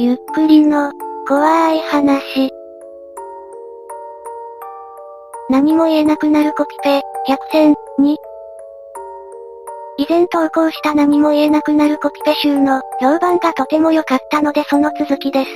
ゆっくりの、怖い話。何も言えなくなるコピペ、100選、2。以前投稿した何も言えなくなるコピペ集の、評判がとても良かったのでその続きです。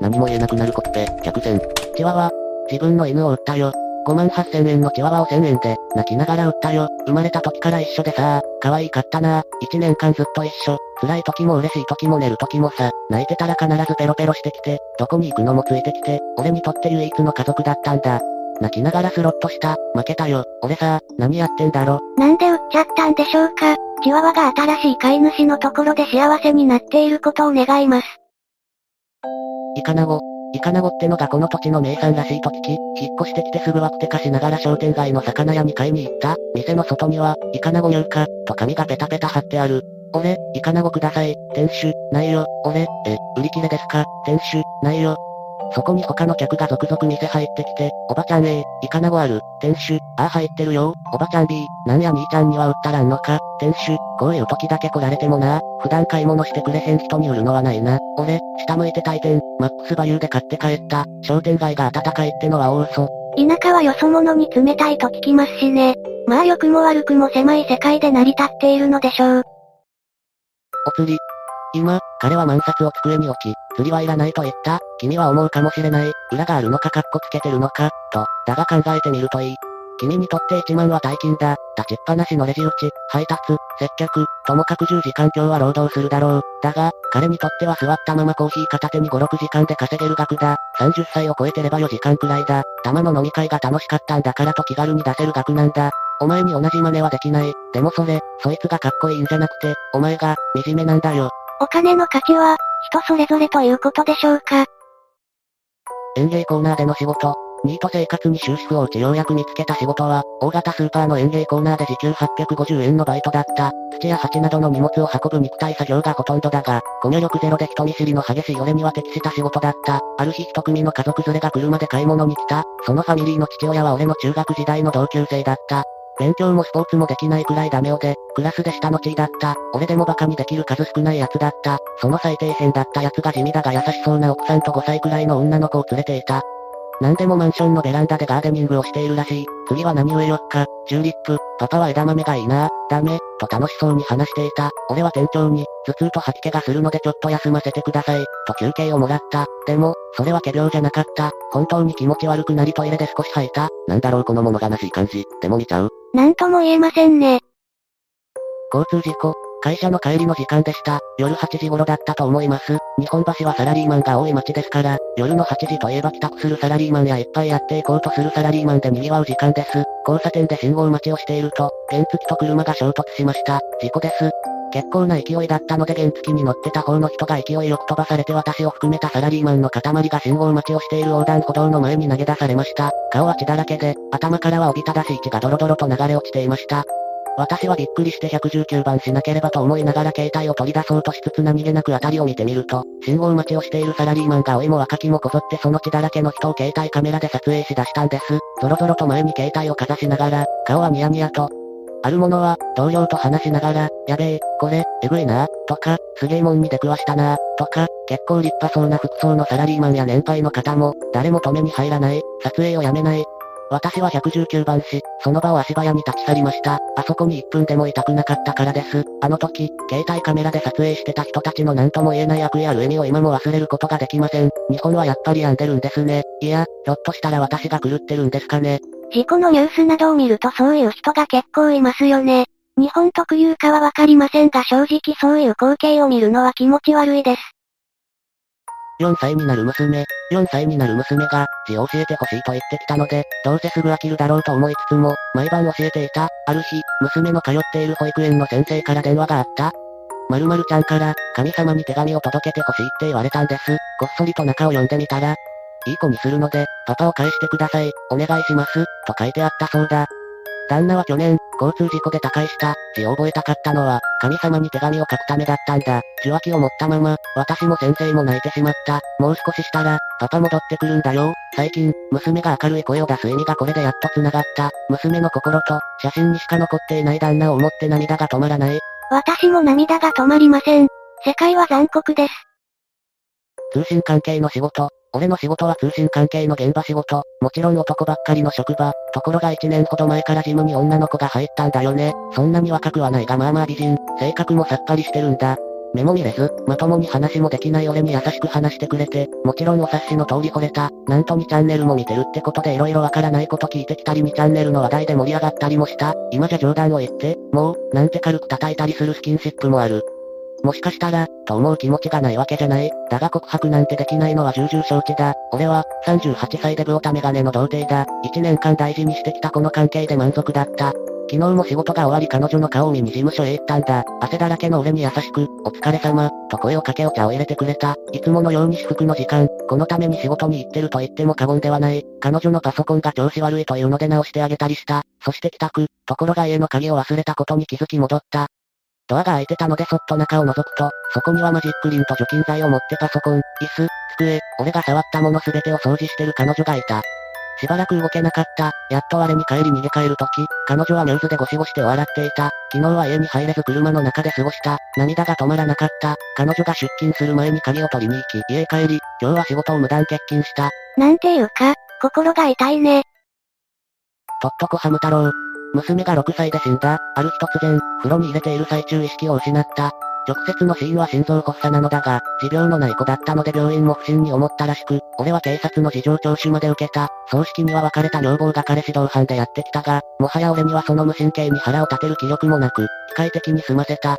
何も言えなくなるコピペ、100選。チワワ。自分の犬を売ったよ。5万8000円のチワワを1000円で、泣きながら売ったよ。生まれた時から一緒でさ可愛かったな1年間ずっと一緒。辛い時も嬉しい時も寝る時もさ、泣いてたら必ずペロペロしてきて、どこに行くのもついてきて、俺にとって唯一の家族だったんだ。泣きながらスロットした。負けたよ。俺さ、何やってんだろ。なんで売っちゃったんでしょうかチワワが新しい飼い主のところで幸せになっていることを願います。イカナゴ、イカナゴってのがこの土地の名産らしいと聞き、引っ越してきてすぐはプテカしながら商店街の魚屋に買いに行った。店の外には、イカナゴ入荷、と紙がペタペタ貼ってある。俺、イカナゴください。店主、ないよ。俺、え、売り切れですか？店主、ないよ。そこに他の客が続々店入ってきて、おばちゃん A、イカナゴある、店主、ああ入ってるよ、おばちゃん B、なんや兄ちゃんには売ったらんのか、店主、こういう時だけ来られてもな、普段買い物してくれへん人に売るのはないな。俺、下向いて退店、マックスバリューで買って帰った、商店街が暖かいってのは大嘘。田舎はよそ者に冷たいと聞きますしね。まあ良くも悪くも狭い世界で成り立っているのでしょう。お釣り。今、彼は万札を机に置き、釣りはいらないと言った。君は思うかもしれない。裏があるのかカッコつけてるのか、と。だが考えてみるといい。君にとって1万は大金だ。立ちっぱなしのレジ打ち、配達、接客、ともかく10時間今日は労働するだろう。だが、彼にとっては座ったままコーヒー片手に5、6時間で稼げる額だ。30歳を超えてれば4時間くらいだ。たまの飲み会が楽しかったんだからと気軽に出せる額なんだ。お前に同じ真似はできない。でもそれ、そいつがかっこいいんじゃなくて、お前が、惨めなんだよ。お金の価値は、人それぞれということでしょうか。園芸コーナーでの仕事。ニート生活に終止符を打ちようやく見つけた仕事は、大型スーパーの園芸コーナーで時給850円のバイトだった。土や鉢などの荷物を運ぶ肉体作業がほとんどだが、コミュ力ゼロで人見知りの激しい俺には適した仕事だった。ある日一組の家族連れが車で買い物に来た。そのファミリーの父親は俺の中学時代の同級生だった。勉強もスポーツもできないくらいダメ男で、クラスで下の地位だった。俺でもバカにできる数少ない奴だった。その最底辺だった奴が地味だが優しそうな奥さんと5歳くらいの女の子を連れていた。何でもマンションのベランダでガーデニングをしているらしい。次は何植えよっか。チューリップ。パパは枝豆がいいな。ダメ。と楽しそうに話していた。俺は店長に、頭痛と吐き気がするのでちょっと休ませてください。と休憩をもらった。でも、それは仮病じゃなかった。本当に気持ち悪くなりトイレで少し吐いた。なんだろうこの物悲しい感じ。でも見ちゃう。なんとも言えませんね。交通事故。会社の帰りの時間でした。夜8時頃だったと思います。日本橋はサラリーマンが多い街ですから、夜の8時といえば帰宅するサラリーマンやいっぱいやっていこうとするサラリーマンで賑わう時間です。交差点で信号待ちをしていると、原付と車が衝突しました。事故です。結構な勢いだったので原付に乗ってた方の人が勢いよく飛ばされて私を含めたサラリーマンの塊が信号待ちをしている横断歩道の前に投げ出されました。顔は血だらけで、頭からはおびただしい血がドロドロと流れ落ちていました。私はびっくりして119番しなければと思いながら携帯を取り出そうとしつつ何気なく辺りを見てみると、信号待ちをしているサラリーマンが老いも若きもこぞってその血だらけの人を携帯カメラで撮影し出したんです。ゾロゾロと前に携帯をかざしながら、顔はニヤニヤと、ある者は、同僚と話しながら、やべえ、これ、えぐいな、とか、すげえもんに出くわしたな、とか、結構立派そうな服装のサラリーマンや年配の方も、誰も止めに入らない、撮影をやめない、私は119番し、その場を足早に立ち去りました。あそこに1分でもいたくなかったからです。あの時、携帯カメラで撮影してた人たちの何とも言えない悪意ある意味を今も忘れることができません。日本はやっぱり病んでるんですね。いや、ひょっとしたら私が狂ってるんですかね。事故のニュースなどを見るとそういう人が結構いますよね。日本特有かはわかりませんが正直そういう光景を見るのは気持ち悪いです。4歳になる娘、4歳になる娘が、字を教えてほしいと言ってきたので、どうせすぐ飽きるだろうと思いつつも、毎晩教えていた。ある日、娘の通っている保育園の先生から電話があった。〇〇ちゃんから、神様に手紙を届けてほしいって言われたんです。こっそりと中を読んでみたら、いい子にするので、パパを返してください、お願いします、と書いてあったそうだ。旦那は去年、交通事故で他界した。字を覚えたかったのは、神様に手紙を書くためだったんだ。受話器を持ったまま、私も先生も泣いてしまった。もう少ししたら、パパ戻ってくるんだよ。最近、娘が明るい声を出す意味がこれでやっと繋がった。娘の心と、写真にしか残っていない旦那を思って涙が止まらない。私も涙が止まりません。世界は残酷です。通信関係の仕事。俺の仕事は通信関係の現場仕事。もちろん男ばっかりの職場。ところが1年ほど前からジムに女の子が入ったんだよね。そんなに若くはないがまあまあ美人。性格もさっぱりしてるんだ。目も見れず、まともに話もできない俺に優しく話してくれて、もちろんお察しの通り惚れた。なんと2チャンネルも見てるってことで色々わからないこと聞いてきたり2チャンネルの話題で盛り上がったりもした。今じゃ冗談を言って、もう、なんて軽く叩いたりするスキンシップもある。もしかしたら、と思う気持ちがないわけじゃない。だが告白なんてできないのは重々承知だ。俺は、38歳でブオタメガネの童貞だ。1年間大事にしてきたこの関係で満足だった。昨日も仕事が終わり彼女の顔を見に事務所へ行ったんだ。汗だらけの俺に優しく、お疲れ様、と声をかけお茶を入れてくれた。いつものように至福の時間、このために仕事に行ってると言っても過言ではない。彼女のパソコンが調子悪いというので直してあげたりした。そして帰宅、ところが家の鍵を忘れたことに気づき戻った。ドアが開いてたのでそっと中を覗くと、そこにはマジックリンと除菌剤を持ってパソコン、椅子、机、俺が触ったものすべてを掃除してる彼女がいた。しばらく動けなかった。やっと我に帰り逃げ帰るとき、彼女はミューズでゴシゴシ手を洗っていた。昨日は家に入れず車の中で過ごした。涙が止まらなかった。彼女が出勤する前に鍵を取りに行き、家へ帰り、今日は仕事を無断欠勤した。なんていうか、心が痛いね。とっとこハム太郎。娘が6歳で死んだ。ある日突然、風呂に入れている最中意識を失った。直接の死因は心臓発作なのだが、持病のない子だったので病院も不審に思ったらしく、俺は警察の事情聴取まで受けた。葬式には別れた女房が彼氏同伴でやってきたが、もはや俺にはその無神経に腹を立てる気力もなく、機械的に済ませた。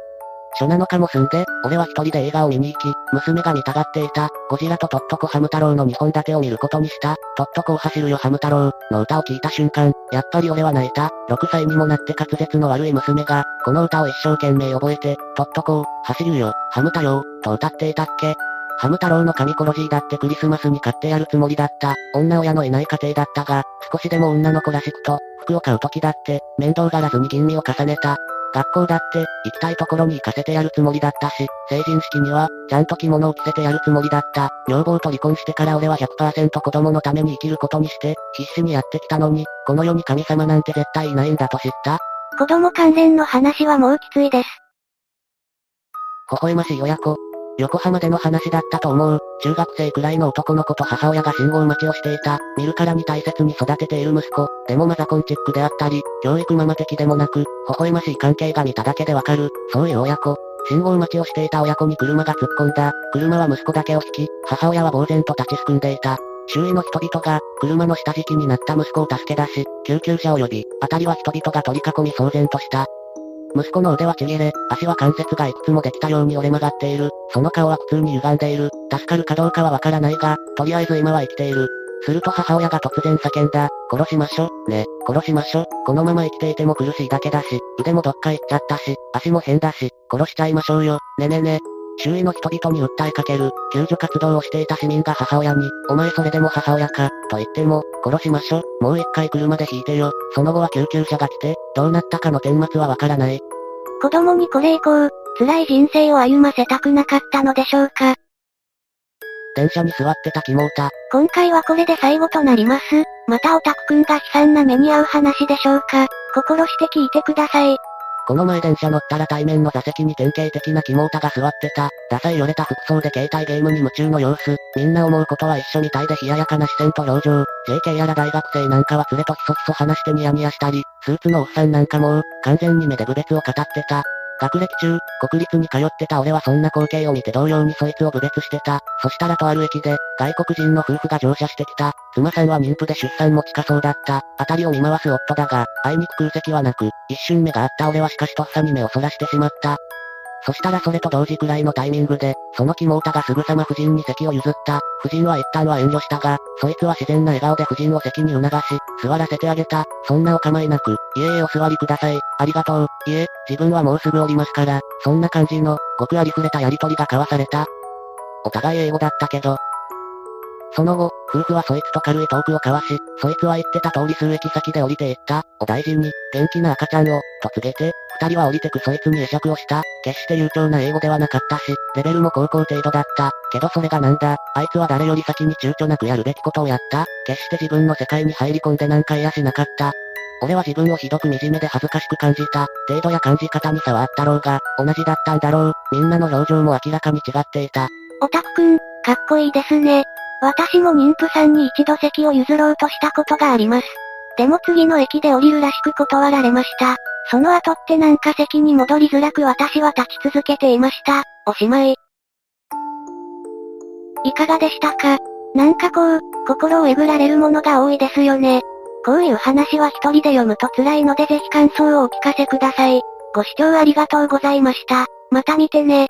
初7日も済んで、俺は一人で映画を見に行き、娘が見たがっていた、ゴジラとトットコハム太郎の2本立てを見ることにした、トットコを走るよハム太郎、の歌を聴いた瞬間、やっぱり俺は泣いた、6歳にもなって滑舌の悪い娘が、この歌を一生懸命覚えて、トットコを、走るよ、ハム太郎、と歌っていたっけハム太郎の神コロジーだってクリスマスに買ってやるつもりだった。女親のいない家庭だったが、少しでも女の子らしくと、服を買う時だって、面倒がらずに吟味を重ねた。学校だって、行きたいところに行かせてやるつもりだったし、成人式には、ちゃんと着物を着せてやるつもりだった。女房と離婚してから俺は100%子供のために生きることにして、必死にやってきたのに、この世に神様なんて絶対いないんだと知った子供関連の話はもうきついです。微笑ましい親子、横浜での話だったと思う。中学生くらいの男の子と母親が信号待ちをしていた。見るからに大切に育てている息子。でもマザコンチックであったり、教育ママ的でもなく、微笑ましい関係が見ただけでわかる。そういう親子。信号待ちをしていた親子に車が突っ込んだ。車は息子だけを引き、母親は呆然と立ちすくんでいた。周囲の人々が、車の下敷きになった息子を助け出し、救急車を呼び、辺りは人々が取り囲み騒然とした。息子の腕はちぎれ、足は関節がいくつもできたように折れ曲がっている。その顔は苦痛に歪んでいる。助かるかどうかはわからないが、とりあえず今は生きている。すると母親が突然叫んだ。殺しましょ。ね、殺しましょ。このまま生きていても苦しいだけだし、腕もどっか行っちゃったし、足も変だし、殺しちゃいましょうよ。ねねね。周囲の人々に訴えかける、救助活動をしていた市民が母親に、お前それでも母親か、と言っても、殺しましょ、もう一回車で引いてよ。その後は救急車が来て、どうなったかの顛末はわからない。子供にこれ以降、辛い人生を歩ませたくなかったのでしょうか。電車に座ってたキモータ。今回はこれで最後となります。またオタクくんが悲惨な目に遭う話でしょうか。心して聞いてください。この前電車乗ったら対面の座席に典型的なキモータが座ってた。ダサいよれた服装で携帯ゲームに夢中の様子。みんな思うことは一緒みたいで冷ややかな視線と表情。JK やら大学生なんかは連れとひそひそ話してニヤニヤしたり、スーツのおっさんなんかもう、完全に目で部別を語ってた。学歴中、国立に通ってた俺はそんな光景を見て同様にそいつを侮蔑してた。そしたらとある駅で、外国人の夫婦が乗車してきた。妻さんは妊婦で出産も近そうだった。辺りを見回す夫だが、あいにく空席はなく、一瞬目があった俺はしかしとっさに目をそらしてしまった。そしたらそれと同時くらいのタイミングで、その肝太がすぐさま夫人に席を譲った。夫人は一旦は遠慮したが、そいつは自然な笑顔で夫人を席に促し、座らせてあげた。そんなお構いなく、いえいえお座りください。ありがとう。いえ、自分はもうすぐおりますから、そんな感じの、ごくありふれたやりとりが交わされた。お互い英語だったけど、その後、夫婦はそいつと軽いトークを交わし、そいつは言ってた通り数駅先で降りていった。お大臣に、元気な赤ちゃんを、と告げて、二人は降りてくそいつに会釈をした。決して悠長な英語ではなかったし、レベルも高校程度だった。けどそれがなんだ、あいつは誰より先に躊躇なくやるべきことをやった。決して自分の世界に入り込んでなんか嫌しなかった。俺は自分をひどく惨めで恥ずかしく感じた。程度や感じ方に差はあったろうが、同じだったんだろう。みんなの表情も明らかに違っていた。オタクくん、かっこいいですね。私も妊婦さんに一度席を譲ろうとしたことがあります。でも次の駅で降りるらしく断られました。その後ってなんか席に戻りづらく私は立ち続けていました。おしまい。いかがでしたか？なんかこう、心をえぐられるものが多いですよね。こういう話は一人で読むと辛いのでぜひ感想をお聞かせください。ご視聴ありがとうございました。また見てね。